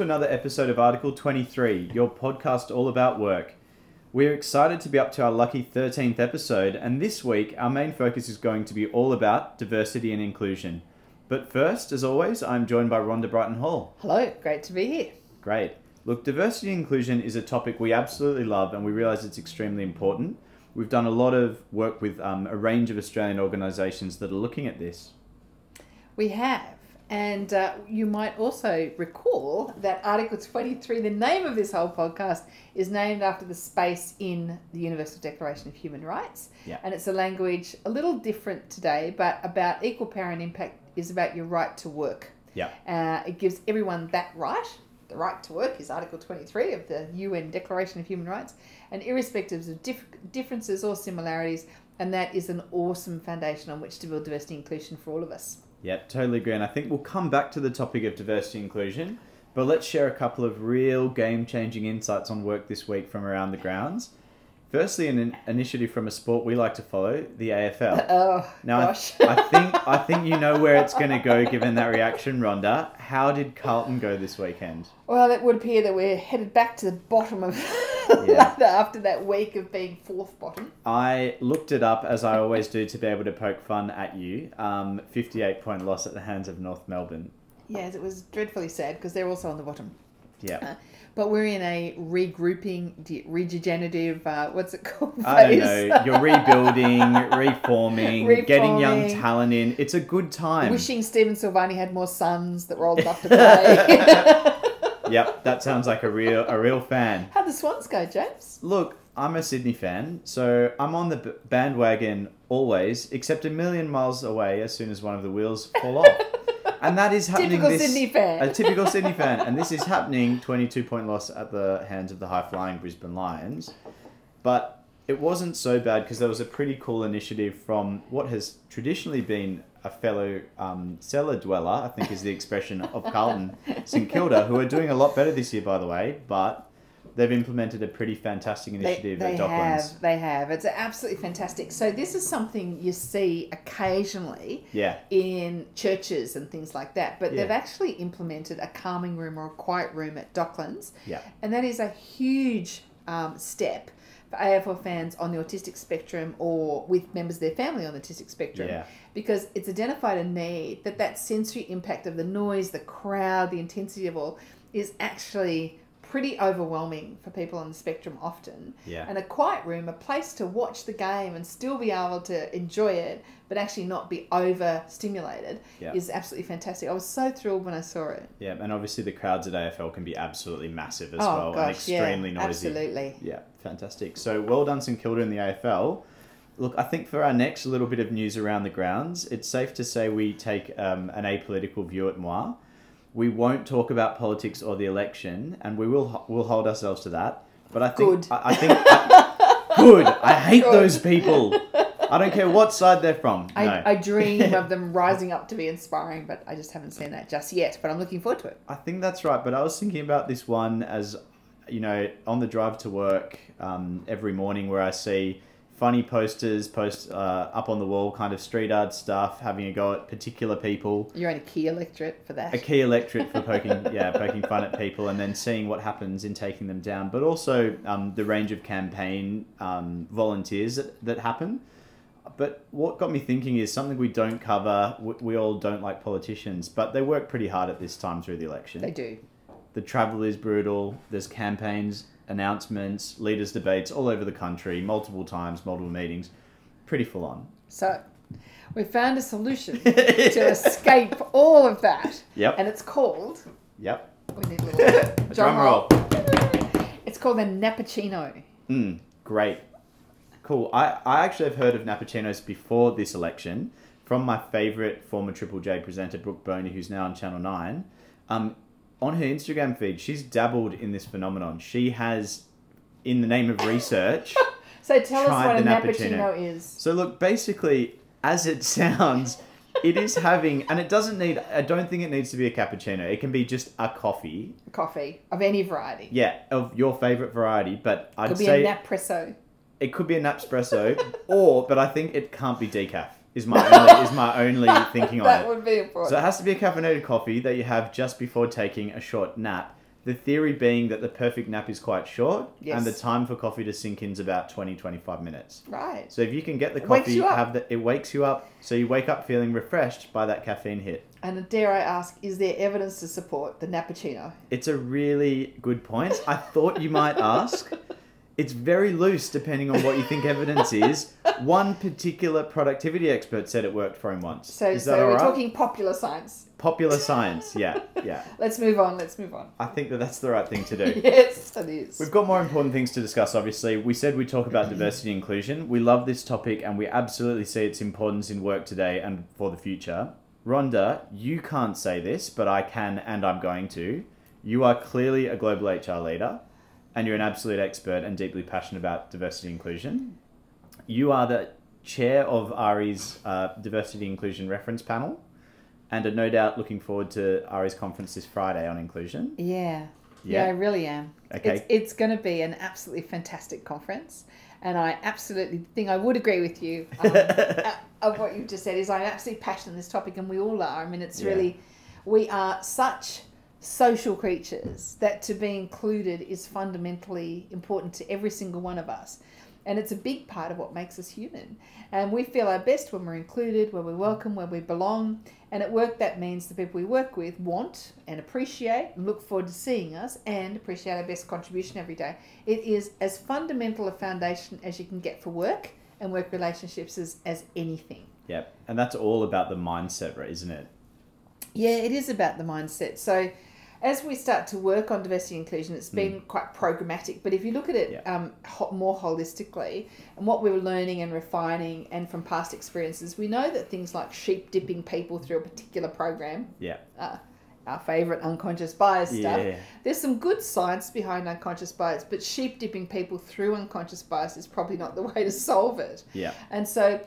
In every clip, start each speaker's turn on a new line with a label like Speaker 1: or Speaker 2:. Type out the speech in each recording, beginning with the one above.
Speaker 1: to another episode of Article 23, your podcast all about work. We're excited to be up to our lucky 13th episode, and this week our main focus is going to be all about diversity and inclusion. But first, as always, I'm joined by Rhonda Brighton Hall.
Speaker 2: Hello, great to be here.
Speaker 1: Great. Look, diversity and inclusion is a topic we absolutely love, and we realise it's extremely important. We've done a lot of work with um, a range of Australian organisations that are looking at this.
Speaker 2: We have. And uh, you might also recall that Article 23, the name of this whole podcast, is named after the space in the Universal Declaration of Human Rights.
Speaker 1: Yeah.
Speaker 2: And it's a language a little different today, but about equal power and impact is about your right to work.
Speaker 1: Yeah.
Speaker 2: Uh, it gives everyone that right. The right to work is Article 23 of the UN Declaration of Human Rights, and irrespective of diff- differences or similarities, and that is an awesome foundation on which to build diversity and inclusion for all of us.
Speaker 1: Yeah, totally agree. And I think we'll come back to the topic of diversity inclusion, but let's share a couple of real game changing insights on work this week from around the grounds. Firstly, an in- initiative from a sport we like to follow, the AFL.
Speaker 2: Oh
Speaker 1: Now, I! I think I think you know where it's going to go, given that reaction, Rhonda. How did Carlton go this weekend?
Speaker 2: well, it would appear that we're headed back to the bottom of
Speaker 1: Yeah.
Speaker 2: after that week of being fourth bottom.
Speaker 1: I looked it up as I always do to be able to poke fun at you. Um, Fifty-eight point loss at the hands of North Melbourne.
Speaker 2: Yes, it was dreadfully sad because they're also on the bottom.
Speaker 1: Yeah,
Speaker 2: But we're in a regrouping, regenerative, uh, what's it called?
Speaker 1: I don't know. You're rebuilding, reforming, getting young talent in. It's a good time.
Speaker 2: Wishing Stephen Silvagni had more sons that were old enough to play.
Speaker 1: Yep, that sounds like a real a real fan.
Speaker 2: How'd the Swans go, James?
Speaker 1: Look, I'm a Sydney fan, so I'm on the bandwagon always, except a million miles away as soon as one of the wheels fall off. And that is happening
Speaker 2: Typical
Speaker 1: this
Speaker 2: Sydney fan.
Speaker 1: a typical Sydney fan, and this is happening. Twenty-two point loss at the hands of the high-flying Brisbane Lions, but it wasn't so bad because there was a pretty cool initiative from what has traditionally been a fellow um, cellar dweller, I think is the expression of Carlton, St Kilda, who are doing a lot better this year, by the way, but they've implemented a pretty fantastic
Speaker 2: They,
Speaker 1: initiative
Speaker 2: they
Speaker 1: at Docklands.
Speaker 2: have, they have. It's absolutely fantastic. So this is something you see occasionally
Speaker 1: Yeah,
Speaker 2: in churches and things like that. But
Speaker 1: Yeah.
Speaker 2: they've actually implemented a calming room or a quiet room at Docklands.
Speaker 1: yeah,
Speaker 2: And that is a huge um, step for AFL fans on the autistic spectrum or with members of their family on the autistic spectrum.
Speaker 1: Yeah.
Speaker 2: Because it's identified a need that that sensory impact of the noise, the crowd, the intensity of all is actually pretty overwhelming for people on the spectrum often.
Speaker 1: yeah.
Speaker 2: And a quiet room, a place to watch the game and still be able to enjoy it, but actually not be overstimulated,
Speaker 1: Yeah.
Speaker 2: is absolutely fantastic. I was so thrilled when I saw it.
Speaker 1: Yeah, and obviously the crowds at AFL can be absolutely massive as
Speaker 2: oh
Speaker 1: well and
Speaker 2: gosh,
Speaker 1: extremely
Speaker 2: yeah,
Speaker 1: noisy.
Speaker 2: absolutely.
Speaker 1: Yeah, fantastic. So well done, St Kilda in the AFL. Look, I think for our next little bit of news around the grounds, it's safe to say we take um, an apolitical view at mwah. We won't talk about politics or the election, and we will we'll hold ourselves to that. But I think
Speaker 2: Good.
Speaker 1: I, I think I- good. I hate
Speaker 2: Good.
Speaker 1: those people. I don't care what side they're from.
Speaker 2: I,
Speaker 1: no.
Speaker 2: I dream of them rising up to be inspiring, but I just haven't seen that just yet. But I'm looking forward to it.
Speaker 1: I think that's right, but I was thinking about this one as, you know, on the drive to work um, every morning where I see funny posters post uh, up on the wall, kind of street art stuff, having a go at particular people.
Speaker 2: You're in a key electorate for that.
Speaker 1: A key electorate for poking, yeah, poking fun at people, and then seeing what happens in taking them down. But also um, the range of campaign um, volunteers that, that happen. But what got me thinking is something we don't cover. We, we all don't like politicians, but they work pretty hard at this time through the election
Speaker 2: They do.
Speaker 1: the travel is brutal. There's campaigns, announcements, leaders' debates all over the country, multiple times, multiple meetings. Pretty full on.
Speaker 2: So we found a solution to escape all of that,
Speaker 1: Yep.
Speaker 2: and it's called.
Speaker 1: Yep.
Speaker 2: We need a little
Speaker 1: A drum roll.
Speaker 2: It's called a Nappuccino.
Speaker 1: Mm, great. Cool. I, I actually have heard of Nappuccinos before this election from my favourite former Triple J presenter, Brooke Boney, who's now on Channel 9. Um, on her Instagram feed, she's dabbled in this phenomenon. She has, in the name of research,
Speaker 2: So tell us what a
Speaker 1: the Nappuccino.
Speaker 2: Nappuccino is.
Speaker 1: So look, basically, as it sounds, it is having, and it doesn't need. I don't think it needs to be a cappuccino. It can be just a coffee.
Speaker 2: Coffee of any variety.
Speaker 1: Yeah, of your favorite variety. But I'd
Speaker 2: Could be
Speaker 1: say
Speaker 2: a Napresso.
Speaker 1: it could be a Napspresso, or but I think it can't be decaf. Is my only is my only thinking on
Speaker 2: that
Speaker 1: it.
Speaker 2: would be important.
Speaker 1: So it has to be a caffeinated coffee that you have just before taking a short nap. The theory being that the perfect nap is quite short
Speaker 2: Yes.
Speaker 1: and the time for coffee to sink in is about 20 25 minutes.
Speaker 2: Right.
Speaker 1: So if you can get the
Speaker 2: It wakes
Speaker 1: coffee,
Speaker 2: you up.
Speaker 1: have the, it wakes you up, so you wake up feeling refreshed by that caffeine hit.
Speaker 2: And dare I ask, is there evidence to support the Nappuccino?
Speaker 1: It's a really good point. I thought you might ask. It's very loose depending on what you think evidence is. One particular productivity expert said it worked for him once.
Speaker 2: So, so we're
Speaker 1: right?
Speaker 2: talking popular science.
Speaker 1: Popular science, yeah, yeah.
Speaker 2: Let's move on. Let's move on.
Speaker 1: I think that that's the right thing to do.
Speaker 2: yes, it is.
Speaker 1: We've got more important things to discuss, obviously. We said we'd talk about diversity and inclusion. We love this topic and we absolutely see its importance in work today and for the future. Rhonda, you can't say this, but I can and I'm going to. You are clearly a global HR leader and you're an absolute expert and deeply passionate about diversity and inclusion. You are the chair of AHRI's uh, Diversity Inclusion Reference Panel and are no doubt looking forward to AHRI's conference this Friday on inclusion.
Speaker 2: Yeah. Yeah,
Speaker 1: Yeah.
Speaker 2: I really am.
Speaker 1: Okay.
Speaker 2: It's, it's going to be an absolutely fantastic conference. And I absolutely think I would agree with you um, uh, of what you've just said is I'm absolutely passionate on this topic and we all are. I mean, it's
Speaker 1: Yeah.
Speaker 2: really, we are such social creatures that to be included is fundamentally important to every single one of us. And it's a big part of what makes us human. And we feel our best when we're included, where we're welcome, where we belong. And at work, that means the people we work with want and appreciate and look forward to seeing us and appreciate our best contribution every day. It is as fundamental a foundation as you can get for work and work relationships as, as anything.
Speaker 1: Yep. And that's all about the mindset, right, isn't it?
Speaker 2: Yeah, it is about the mindset. So, as we start to work on diversity and inclusion, it's been quite programmatic. But if you look at it
Speaker 1: Yeah.
Speaker 2: um, ho- more holistically, and what we're learning and refining, and from past experiences, we know that things like sheep dipping people through a particular program,
Speaker 1: Yeah.
Speaker 2: uh, our favorite unconscious bias stuff.
Speaker 1: Yeah.
Speaker 2: There's some good science behind unconscious bias, but sheep dipping people through unconscious bias is probably not the way to solve it.
Speaker 1: Yeah.
Speaker 2: And so,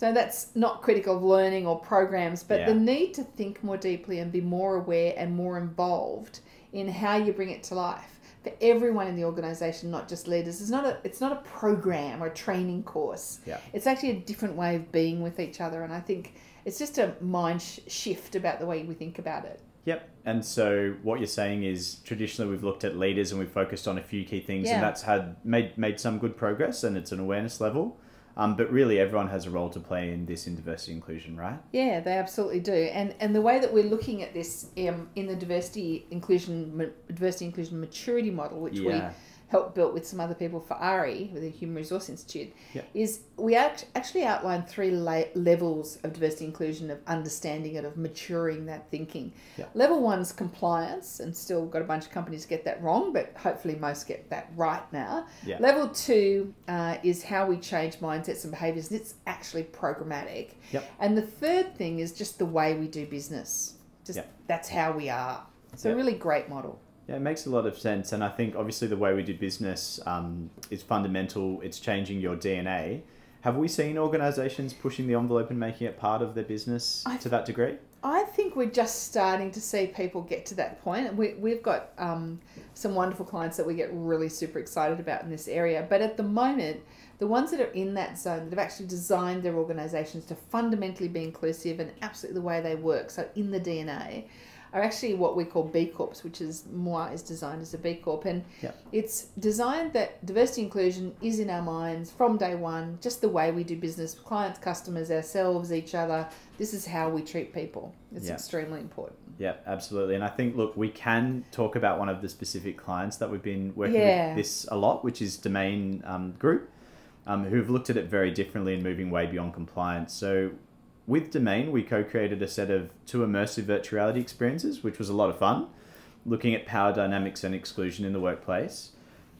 Speaker 2: so that's not critical of learning or programs, but the need to think more deeply and be more aware and more involved in how you bring it to life for everyone in the organization, not just leaders. It's not a it's not a program or a training course.
Speaker 1: Yeah.
Speaker 2: It's actually a different way of being with each other, and I think it's just a mind sh- shift about the way we think about it.
Speaker 1: Yep. And so what you're saying is traditionally we've looked at leaders and we've focused on a few key things
Speaker 2: Yeah.
Speaker 1: and that's had made made some good progress and it's an awareness level. Um, but really everyone has a role to play in this in diversity inclusion, right?
Speaker 2: Yeah, they absolutely do. And and the way that we're looking at this um, in the diversity inclusion ma- diversity inclusion maturity model, which we
Speaker 1: Yeah.
Speaker 2: Helped built with some other people for AHRI, with the Human Resource Institute,
Speaker 1: Yeah.
Speaker 2: is we act, actually outline three la- levels of diversity inclusion of understanding it, of maturing that thinking.
Speaker 1: Yeah.
Speaker 2: Level one's compliance, and still got a bunch of companies get that wrong, but hopefully most get that right now.
Speaker 1: Yeah.
Speaker 2: Level two uh, is how we change mindsets and behaviors, and it's actually programmatic.
Speaker 1: Yep.
Speaker 2: And the third thing is just the way we do business. Just
Speaker 1: Yep.
Speaker 2: that's how we are. It's a really great model.
Speaker 1: Yeah, it makes a lot of sense. And I think obviously the way we do business um, is fundamental. It's changing your DNA. Have we seen organizations pushing the envelope and making it part of their business to that degree?
Speaker 2: I think we're just starting to see people get to that point. We, we've got um, some wonderful clients that we get really super excited about in this area. But at the moment, the ones that are in that zone that have actually designed their organizations to fundamentally be inclusive and absolutely the way they work, so in the DNA, are actually what we call B Corps, which is mwah is designed as a B Corp. And
Speaker 1: Yep.
Speaker 2: it's designed that diversity inclusion is in our minds from day one, just the way we do business, clients, customers, ourselves, each other. This is how we treat people. It's
Speaker 1: Yeah.
Speaker 2: extremely important.
Speaker 1: Yeah, absolutely. And I think, look, we can talk about one of the specific clients that we've been working
Speaker 2: Yeah.
Speaker 1: with this a lot, which is Domain um, Group, um, who've looked at it very differently and moving way beyond compliance. So, with Domain, we co created a set of two immersive virtuality experiences, which was a lot of fun, looking at power dynamics and exclusion in the workplace.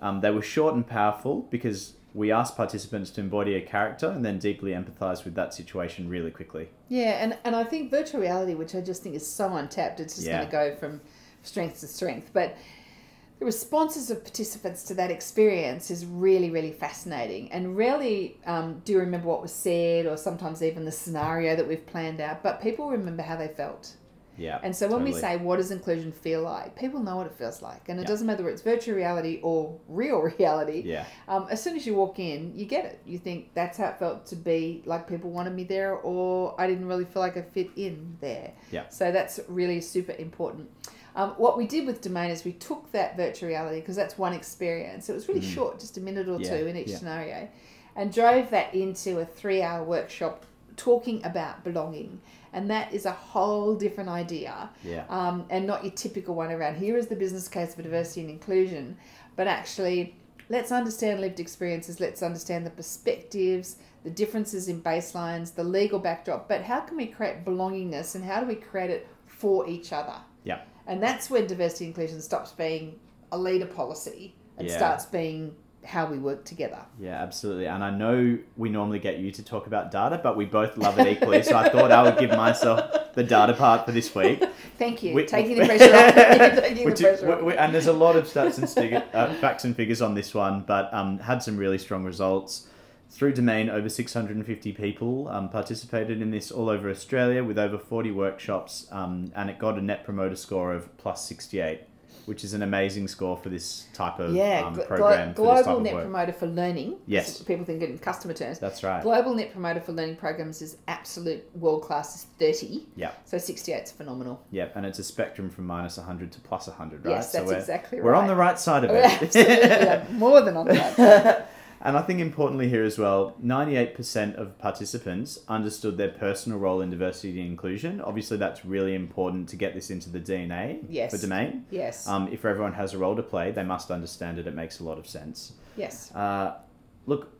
Speaker 1: Um, they were short and powerful because we asked participants to embody a character and then deeply empathize with that situation really quickly.
Speaker 2: Yeah, and, and I think virtual reality, which I just think is so untapped, it's just
Speaker 1: Yeah.
Speaker 2: going to go from strength to strength. But the responses of participants to that experience is really, really fascinating. And rarely um, do you remember what was said or sometimes even the scenario that we've planned out, but people remember how they felt.
Speaker 1: Yeah.
Speaker 2: And so when we say, what does inclusion feel like? People know what it feels like. And it
Speaker 1: Yeah.
Speaker 2: doesn't matter whether it's virtual reality or real reality.
Speaker 1: Yeah.
Speaker 2: Um, as soon as you walk in, you get it. You think that's how it felt to be like people wanted me there, or I didn't really feel like I fit in there.
Speaker 1: Yeah.
Speaker 2: So that's really super important. Um, what we did with Domain is we took that virtual reality because that's one experience. It was really
Speaker 1: Mhm.
Speaker 2: short, just a minute or
Speaker 1: Yeah,
Speaker 2: two in each
Speaker 1: yeah.
Speaker 2: scenario, and drove that into a three-hour workshop talking about belonging. And that is a whole different idea
Speaker 1: Yeah.
Speaker 2: um, and not your typical one around here is the business case for diversity and inclusion, but actually let's understand lived experiences, let's understand the perspectives, the differences in baselines, the legal backdrop, but how can we create belongingness and how do we create it for each other?
Speaker 1: Yeah.
Speaker 2: And that's when diversity and inclusion stops being a leader policy and
Speaker 1: Yeah.
Speaker 2: starts being how we work together.
Speaker 1: Yeah, absolutely. And I know we normally get you to talk about data, but we both love it equally. so I thought I would give myself the data part for this week.
Speaker 2: Thank you.
Speaker 1: We-
Speaker 2: Taking the pressure off. Taking the pressure off.
Speaker 1: and there's a lot of stats and uh, facts and figures on this one, but um, had some really strong results. Through Domain, over 650 people um, participated in this all over Australia with over 40 workshops, um, and it got a net promoter score of plus 68, which is an amazing score for this type of
Speaker 2: yeah,
Speaker 1: um, program.
Speaker 2: glo-
Speaker 1: for this type
Speaker 2: global net promoter for learning.
Speaker 1: Yes.
Speaker 2: People think in customer terms.
Speaker 1: That's right.
Speaker 2: Global Net Promoter for Learning Programs is absolute world class, is 30.
Speaker 1: Yeah.
Speaker 2: So 68 is phenomenal.
Speaker 1: Yep, and it's a spectrum from minus 100 to plus 100, right?
Speaker 2: Yes, that's
Speaker 1: we're,
Speaker 2: exactly
Speaker 1: we're on the right side of it.
Speaker 2: absolutely yeah, more than on that.
Speaker 1: and I think importantly here as well, 98% of participants understood their personal role in diversity and inclusion. Obviously, that's really important to get this into the DNA
Speaker 2: Yes.
Speaker 1: for Domain.
Speaker 2: Yes.
Speaker 1: Um, if everyone has a role to play, they must understand it. It makes a lot of sense.
Speaker 2: yes.
Speaker 1: Uh, look,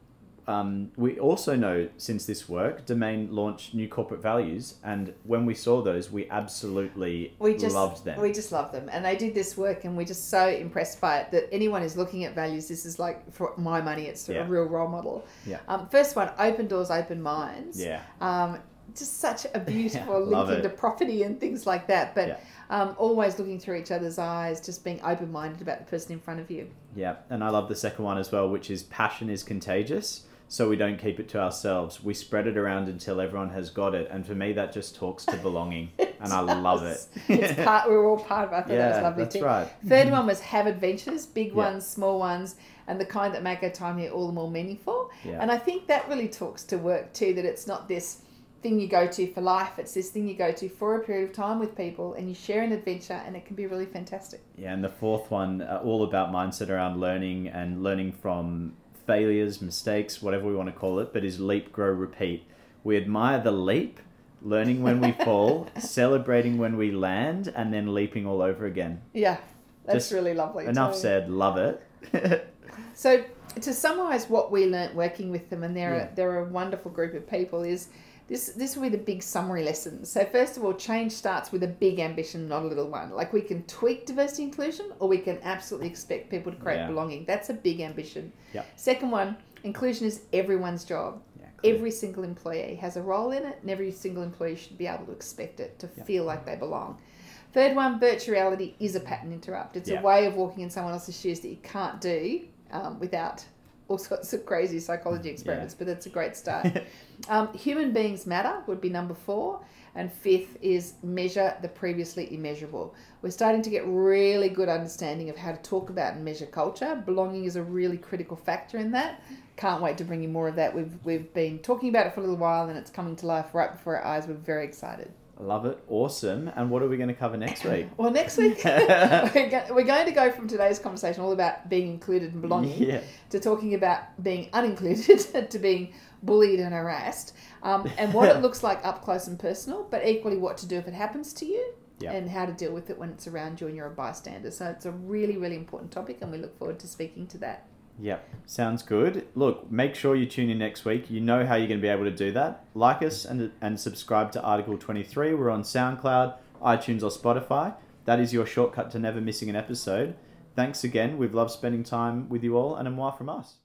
Speaker 1: um, we also know since this work, Domain launched new corporate values, and when we saw those, we absolutely
Speaker 2: We just
Speaker 1: loved them.
Speaker 2: We just love them, and they did this work, and we're just so impressed by it that anyone who's looking at values, this is like for my money, it's
Speaker 1: Yeah.
Speaker 2: a real role model.
Speaker 1: Yeah.
Speaker 2: Um, first one, open doors, open minds.
Speaker 1: yeah,
Speaker 2: Um, just such a beautiful
Speaker 1: love
Speaker 2: link into property and things like that. But
Speaker 1: Yeah.
Speaker 2: um, always looking through each other's eyes, just being open minded about the person in front of you.
Speaker 1: yeah, and I love the second one as well, which is passion is contagious. So we don't keep it to ourselves. We spread it around until everyone has got it. And for me, that just talks to belonging, and I love it.
Speaker 2: it's part. We're all part of. it. I thought that was lovely
Speaker 1: that's
Speaker 2: too.
Speaker 1: right.
Speaker 2: Third one was have adventures, big
Speaker 1: Yeah.
Speaker 2: ones, small ones, and the kind that make our time here all the more meaningful.
Speaker 1: Yeah.
Speaker 2: And I think that really talks to work too. That it's not this thing you go to for life. It's this thing you go to for a period of time with people, and you share an adventure, and it can be really fantastic.
Speaker 1: Yeah, and the fourth one, uh, all about mindset around learning and learning from failures, mistakes, whatever we want to call it, but is leap, grow, repeat. We admire the leap, learning when we fall, celebrating when we land, and then leaping all over again.
Speaker 2: Yeah, that's
Speaker 1: Just
Speaker 2: really lovely.
Speaker 1: Enough
Speaker 2: too.
Speaker 1: said, love it.
Speaker 2: So to summarise what we learnt working with them, and they're
Speaker 1: Yeah.
Speaker 2: a, they're a wonderful group of people, is this this will be the big summary lessons. So first of all, change starts with a big ambition, not a little one. Like we can tweak diversity inclusion, or we can absolutely expect people to create
Speaker 1: Yeah.
Speaker 2: belonging. That's a big ambition.
Speaker 1: Yep.
Speaker 2: Second one, inclusion is everyone's job.
Speaker 1: Yeah.
Speaker 2: Every single employee has a role in it, and every single employee should be able to expect it to
Speaker 1: Yeah.
Speaker 2: feel like they belong. Third one, virtuality is a pattern interrupt. It's
Speaker 1: Yeah.
Speaker 2: a way of walking in someone else's shoes that you can't do um, without all sorts of crazy psychology experiments, but that's a great start. um, human beings matter would be number four. And fifth is measure the previously immeasurable. We're starting to get really good understanding of how to talk about and measure culture. Belonging is a really critical factor in that. Can't wait to bring you more of that. We've we've been talking about it for a little while and it's coming to life right before our eyes. We're very excited.
Speaker 1: Love it. Awesome. And what are we going to cover next week?
Speaker 2: Well, next week we're, going to go from today's conversation all about being included and belonging
Speaker 1: Yeah.
Speaker 2: to talking about being unincluded to being bullied and harassed um, and what it looks like up close and personal, but equally what to do if it happens to you
Speaker 1: Yeah.
Speaker 2: and how to deal with it when it's around you and you're a bystander. So it's a really, really important topic and we look forward to speaking to that.
Speaker 1: Yep, sounds good. Look, make sure you tune in next week. You know how you're going to be able to do that. Like us and, and subscribe to Article 23. We're on SoundCloud, iTunes, or Spotify. That is your shortcut to never missing an episode. Thanks again. We've loved spending time with you all, and a mwah from us.